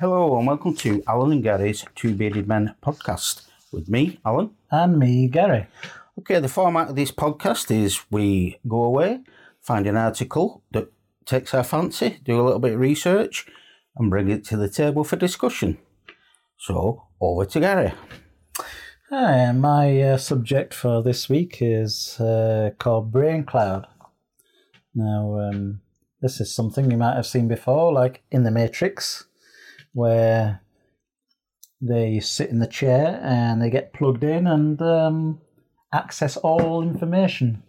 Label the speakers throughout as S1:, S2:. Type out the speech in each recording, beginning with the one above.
S1: Hello and welcome to Alan and Gary's Two Bearded Men podcast with me, Alan.
S2: And me, Gary.
S1: Okay, the format of this podcast is we go away, find an article that takes our fancy, do a little bit of research, and bring it to the table for discussion. So, over to Gary.
S2: Hi, my uh, subject for this week is uh, called Brain Cloud. Now, um, this is something you might have seen before, like in The Matrix, where they sit in the chair and they get plugged in and um, access all information.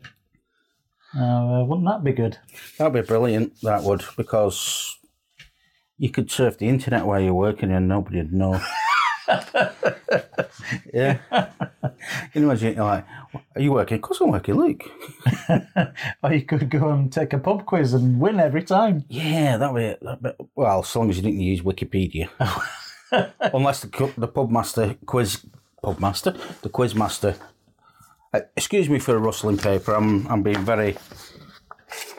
S2: Now, uh, wouldn't that be good?
S1: That'd be brilliant, that would, because you could surf the internet while you're working and nobody'd know. yeah. Can you imagine, you're like, are you working? Of course I'm working, Luke.
S2: or you could go and take a pub quiz and win every time.
S1: Yeah, that would be, that well, as long as you didn't use Wikipedia. Unless the, the pub master quiz, pub master, the quiz master. Uh, excuse me for a rustling paper. I'm I'm being very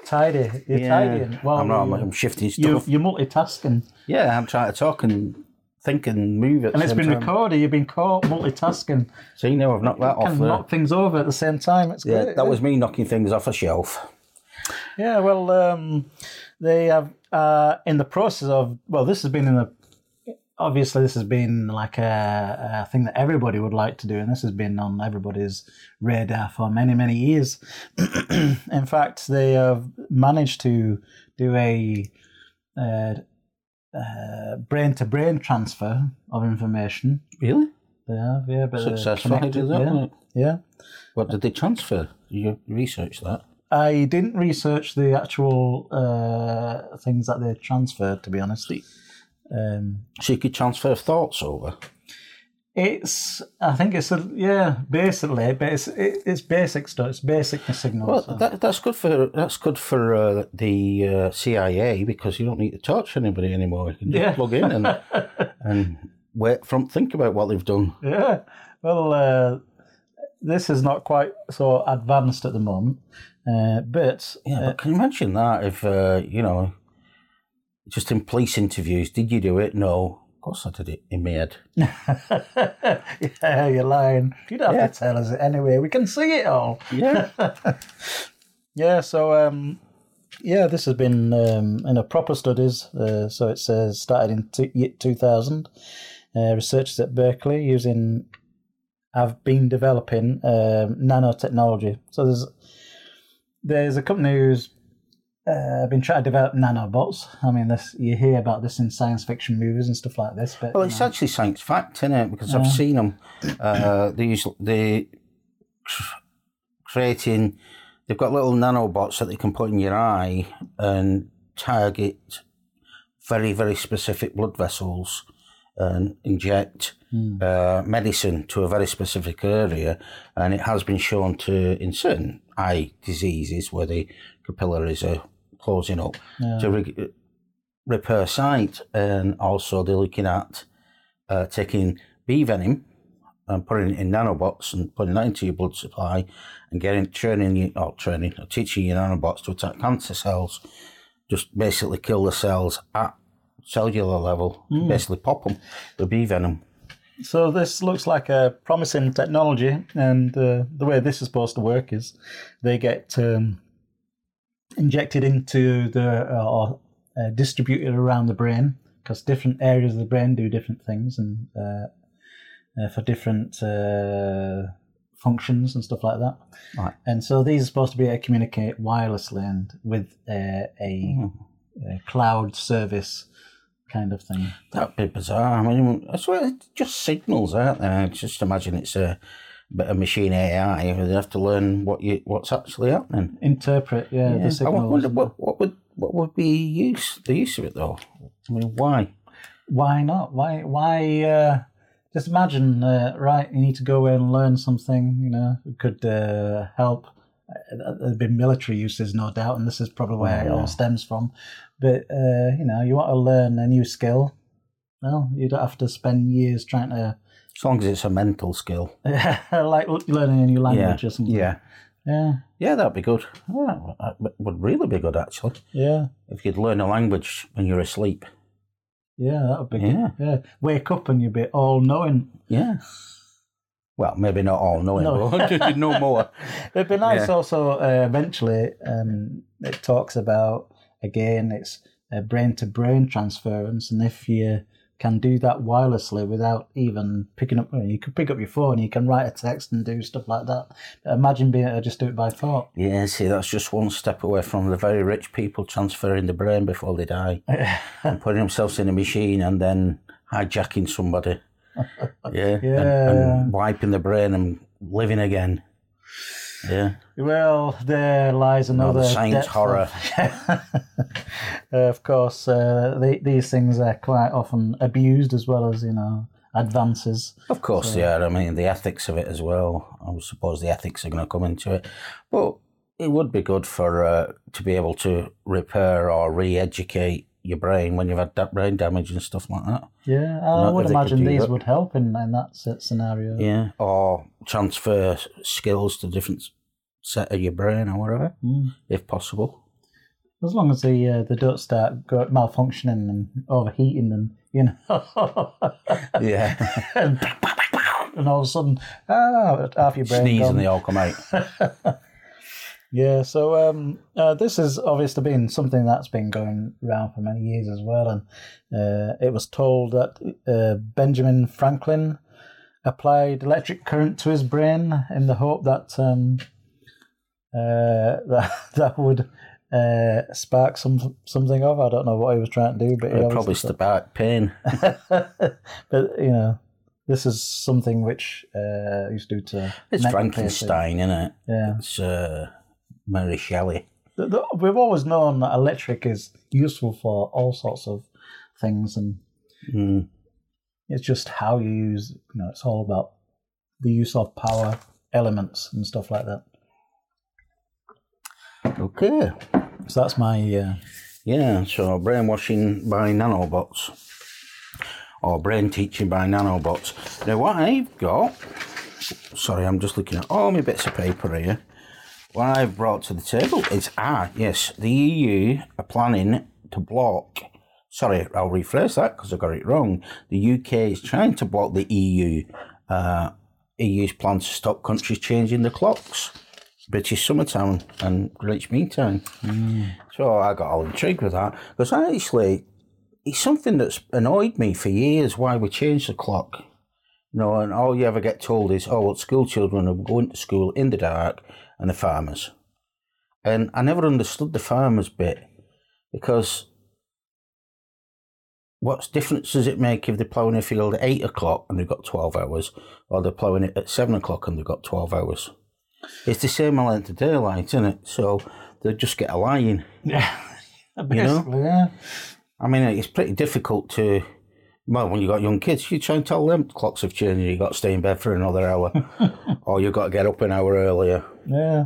S2: Tidy. You're tidy. Well,
S1: I'm not.
S2: you-
S1: I'm shifting stuff.
S2: you're multitasking.
S1: yeah, I'm trying to talk and think and move at
S2: And it's been
S1: time.
S2: recorded. You've been caught multitasking.
S1: So you know I've knocked that off
S2: and
S1: there.
S2: knock things over at the same time. It's
S1: Yeah,
S2: great.
S1: that was me knocking things off a shelf.
S2: Yeah, well, um, they have uh, in the process of well, this has been in the obviously this has been like a, a thing that everybody would like to do, and this has been on everybody's radar for many many years. in fact, they have managed to do a uh, brain to brain transfer of information.
S1: Really?
S2: They have, yeah, but
S1: Successful. How did that
S2: yeah,
S1: work?
S2: yeah.
S1: What did they transfer? You researched that?
S2: I didn't research the actual uh, things that they transferred, to be honest. Um,
S1: So you could transfer thoughts over.
S2: It's, I think it's a, yeah, basically, but it's it, it's basic stuff. It's basic signals.
S1: Well,
S2: so-
S1: that, that's good for that's good for uh, the uh, CIA because you don't need to torture anybody anymore. You can just
S2: Yeah.
S1: plug in and and wait from think about what they've done.
S2: yeah. Well, uh, this is not quite so advanced at the moment, uh, but
S1: Yeah, but can you imagine that if uh, you know, just in police interviews, did you do it? No, course I did it in my head.
S2: yeah, you're lying. You don't have
S1: Yeah.
S2: to tell us it anyway. We can see it all.
S1: Yeah,
S2: Yeah, so um, yeah, this has been um, in a proper studies. Uh, so it says started in two, year 2000. Uh, researchers at Berkeley using have been developing um, nanotechnology. So there's there's a company who's uh, I've been trying to develop nanobots. I mean, this you hear about this in science fiction movies and stuff like this. But
S1: well, it's actually science fact, isn't it? Because I've seen them. Uh, they use they creating. They've got little nanobots that they can put in your eye and target very very specific blood vessels and inject uh, medicine to a very specific area, and it has been shown to in certain eye diseases where the capillaries are closing up to re- repair sight, and also they're looking at uh, taking bee venom and putting it in nanobots and putting that into your blood supply and getting training you or training or teaching your nanobots to attack cancer cells. Just basically kill the cells at cellular level, basically pop them with bee venom.
S2: So this looks like a promising technology, and uh, the way this is supposed to work is they get um, injected into the uh, or uh, distributed around the brain because different areas of the brain do different things and uh, uh, for different uh, functions and stuff like that.
S1: Right.
S2: And so these are supposed to be able to communicate wirelessly and with uh, a, a cloud service kind of thing.
S1: That'd be bizarre. I mean, I swear it's just signals, aren't they? Just imagine it's a bit of machine AI. They have to learn what you what's actually happening.
S2: Interpret, yeah,
S1: Yeah.
S2: the
S1: I wonder what, what would what would be use the use of it though. I mean, why?
S2: why not? Why? Why? Uh, just imagine, uh, right? You need to go away and learn something. You know, it could uh, help. There've been military uses, no doubt, and this is probably where it
S1: Yeah.
S2: all stems from. But uh, you know, you want to learn a new skill. Well, you don't have to spend years trying to,
S1: As long as it's a mental skill.
S2: like learning a new language
S1: yeah.
S2: or something.
S1: Yeah.
S2: yeah,
S1: Yeah, that'd be good. That would really be good actually.
S2: yeah.
S1: If you'd learn a language when you're asleep.
S2: Yeah, that would be
S1: Yeah.
S2: good. Yeah. Wake up and you'd be all knowing.
S1: Yeah. Well, maybe not all knowing,
S2: No.
S1: but know more.
S2: It'd be nice
S1: Yeah.
S2: also, uh, eventually, um, it talks about, again, it's brain to brain transference. And if you can do that wirelessly without even picking up, you could pick up your phone, you can write a text and do stuff like that. Imagine being able to just do it by thought.
S1: Yeah, see, that's just one step away from the very rich people transferring the brain before they die and putting themselves in a machine and then hijacking somebody. Yeah. and-
S2: Yeah.
S1: And, wiping the brain and living again. Yeah.
S2: Well, there lies another depth
S1: horror.
S2: Of, Uh, of course, uh, the, these things are quite often abused as well as you know advances.
S1: Of course they are. I mean, the ethics of it as well. I suppose the ethics are going to come into it. But it would be good for uh, to be able to repair or re-educate your brain when you've had that brain damage and stuff like that.
S2: Yeah, I
S1: Not
S2: would
S1: that they could
S2: imagine these
S1: that.
S2: would help in, in that scenario.
S1: Yeah. Or transfer skills to different set of your brain or whatever,
S2: Mm.
S1: if possible.
S2: As long as the uh, they don't start go, malfunctioning and overheating and you know,
S1: Yeah.
S2: and, and all of a sudden, ah, half your brain
S1: Sneeze
S2: gone.
S1: and they all come out.
S2: Yeah, so um, uh, this has obviously been something that's been going around for many years as well, and uh, it was told that uh, Benjamin Franklin applied electric current to his brain in the hope that um, uh, that that would uh, spark some something off. I don't know what he was trying to do, but he
S1: Probably
S2: obviously-
S1: pain.
S2: but you know, this is something which uh, used to do to
S1: It's Frankenstein, isn't it?
S2: Yeah.
S1: It's uh, Mary Shelley.
S2: The- the- We've always known that electric is useful for all sorts of things, and
S1: Mm.
S2: it's just how you use. You know, it's all about the use of power elements and stuff like that.
S1: Okay.
S2: So that's my. Uh,
S1: Yeah, so brainwashing by nanobots. Or brain teaching by nanobots. Now, what I've got. Sorry, I'm just looking at all my bits of paper here. What I've brought to the table is ah, yes, the EU are planning to block. Sorry, I'll rephrase that because I got it wrong. The UK is trying to block the EU. Uh, EU's plans to stop countries changing the clocks. British summertime and Greenwich Mean Time. So I got all intrigued with that because actually, it's something that's annoyed me for years why we changed the clock. You know, and all you ever get told is, oh, well, school children are going to school in the dark and the farmers. And I never understood the farmers bit because what difference does it make if they're ploughing a field at 8 o'clock and they've got 12 hours, or they're ploughing it at 7 o'clock and they've got 12 hours? It's the same length of daylight, isn't it? So they just get a line.
S2: yeah,
S1: you
S2: know? yeah.
S1: I mean, it's pretty difficult to. Well, when you got young kids, you try and tell them clocks have changed. You got to stay in bed for another hour, or you have got to get up an hour earlier.
S2: Yeah.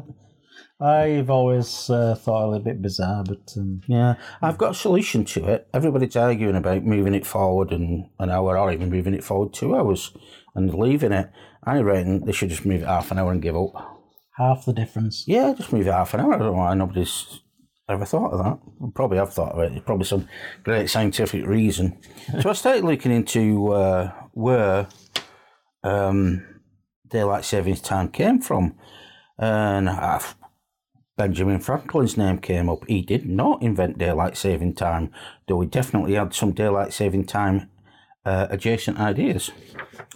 S2: I've always uh, thought it a little bit bizarre, but um,
S1: Yeah, I've got a solution to it. Everybody's arguing about moving it forward in an hour, or even moving it forward two hours and leaving it. I reckon they should just move it half an hour and give up.
S2: half the difference.
S1: Yeah, just move it half an hour. I don't know why nobody's ever thought of that. Probably have thought of it. There's probably some great scientific reason. so I started looking into uh, where um, daylight savings time came from, and i Benjamin Franklin's name came up. He did not invent daylight saving time, though he definitely had some daylight saving time uh, adjacent ideas.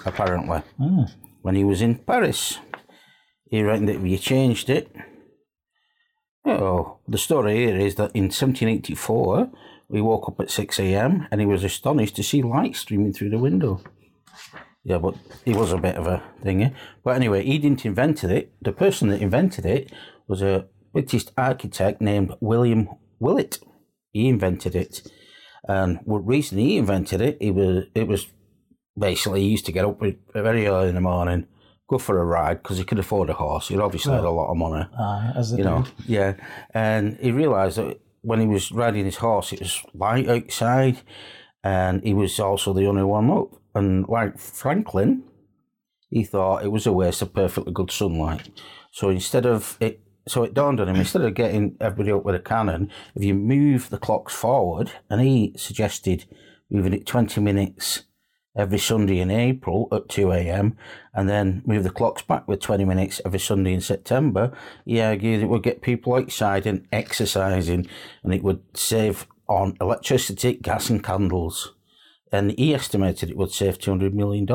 S1: Apparently, when he was in Paris, he reckoned that if you changed it. Oh, the story here is that in 1784, we woke up at 6 a.m. and he was astonished to see light streaming through the window. Yeah, but he was a bit of a thingy. Eh? But anyway, he didn't invent it. The person that invented it was a British architect named William Willett. He invented it. And what reason he invented it, it was it was basically he used to get up very early in the morning, go for a ride because he could afford a horse. He obviously had a lot of money
S2: Aye, as
S1: you know,
S2: do.
S1: yeah. And he realised that when he was riding his horse, it was light outside, and he was also the only one up. And like Franklin, he thought it was a waste of perfectly good sunlight. So instead of it, so it dawned on him instead of getting everybody up with a cannon, if you move the clocks forward, and he suggested moving it 20 minutes every Sunday in April at 2 a.m. and then move the clocks back with 20 minutes every Sunday in September, he argued it would get people outside and exercising and it would save on electricity, gas, and candles. And he estimated it would save $200 million.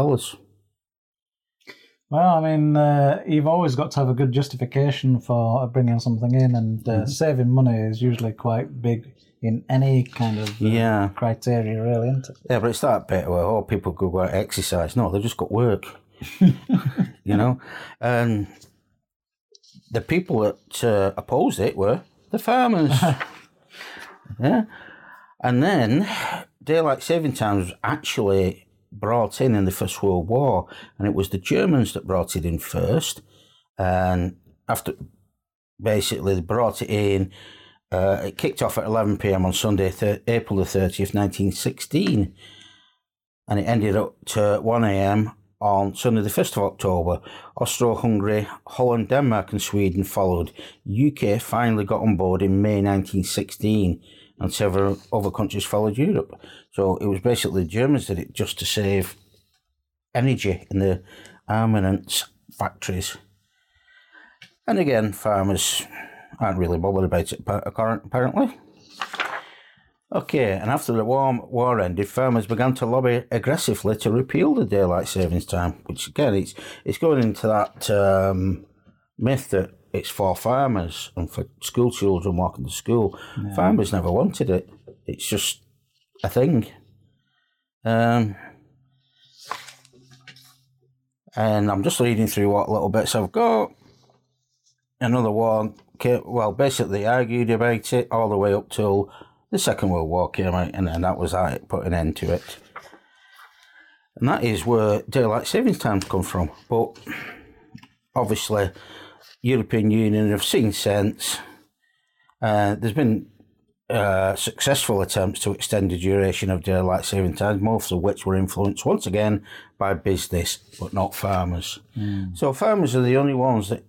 S2: Well, I mean, uh, you've always got to have a good justification for bringing something in, and uh,
S1: Mm-hmm.
S2: saving money is usually quite big in any kind of uh,
S1: Yeah.
S2: criteria, really, isn't it?
S1: Yeah, but it's that bit where oh people could go out exercise. No, they've just got work. you know? And the people that uh, opposed it were the farmers. yeah. And then daylight saving time was actually brought in in the First World War, and it was the Germans that brought it in first. And after basically they brought it in, uh, it kicked off at 11 pm on Sunday, April the 30th, 1916, and it ended up to 1 am on Sunday, the 1st of October. Austro Hungary, Holland, Denmark, and Sweden followed. UK finally got on board in May 1916, and several other countries followed Europe. So it was basically the Germans did it just to save energy in the armaments factories. And again, farmers aren't really bothered about it, apparently. Okay, and after the war, war ended, farmers began to lobby aggressively to repeal the daylight savings time, which again, it's it's going into that um, myth that it's for farmers and for school children walking to school. Farmers never wanted it. It's just a thing. Um, and I'm just reading through what little bits I've got. Another one, came, well, basically argued about it all the way up till the Second World War came out, and then that was how it put an end to it. And that is where daylight savings times come from. But obviously, European Union have seen sense. Uh, there's been uh, successful attempts to extend the duration of daylight saving times, most of which were influenced once again by business, but not farmers. So farmers are the only ones that,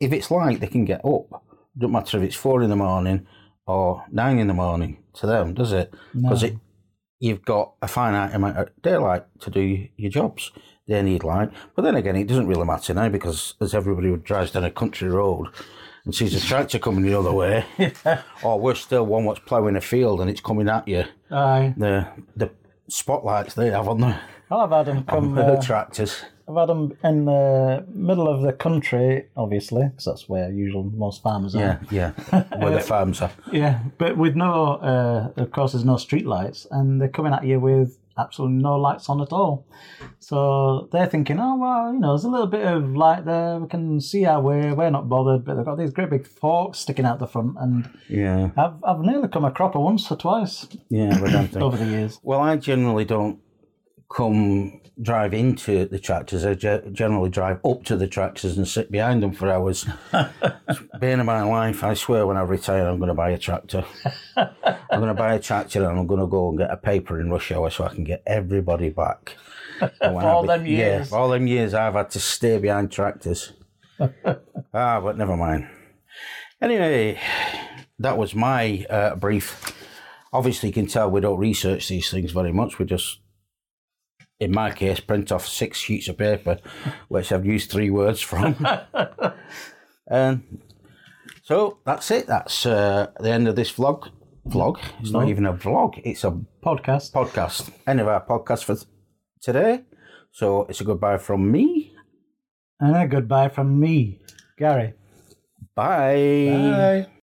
S1: if it's light, they can get up. Don't matter if it's four in the morning or nine in the morning to them, does it? Because it you've got a finite amount of daylight to do your jobs. They need light. But then again, it doesn't really matter now because as everybody who drives down a country road and sees a tractor coming the other way, or worse still, one what's ploughing a field and it's coming at you,
S2: Aye.
S1: the the spotlights they have on the,
S2: I've had them come. Uh,
S1: tractors.
S2: I've had them in the middle of the country, obviously, because that's where usual most farmers
S1: Yeah,
S2: are.
S1: yeah, where the farms are.
S2: Yeah, but with no, uh, of course, there's no street lights, and they're coming at you with absolutely no lights on at all. So they're thinking, oh well, you know, there's a little bit of light there. We can see our way. We're not bothered. But they've got these great big forks sticking out the front, and
S1: Yeah,
S2: I've I've nearly come a cropper once or twice
S1: yeah, but don't think.
S2: over the years.
S1: Well, I generally don't come drive into the tractors. I ge- generally drive up to the tractors and sit behind them for hours. Being in my life, I swear when I retire, I'm going to buy a tractor. I'm going to buy a tractor and I'm going to go and get a paper in rush hour so I can get everybody back.
S2: All
S1: be-
S2: them years.
S1: Yeah, all them years I've had to stay behind tractors. ah, but never mind. Anyway, that was my uh, brief. Obviously, you can tell we don't research these things very much. We just, in my case, print off six sheets of paper, which I've used three words from. and so that's it. That's uh, the end of this vlog. Vlog? It's not even a vlog. It's a
S2: Podcast.
S1: podcast. End of our podcast for today. So it's a goodbye from me.
S2: And a goodbye from me, Gary.
S1: Bye.
S2: Bye.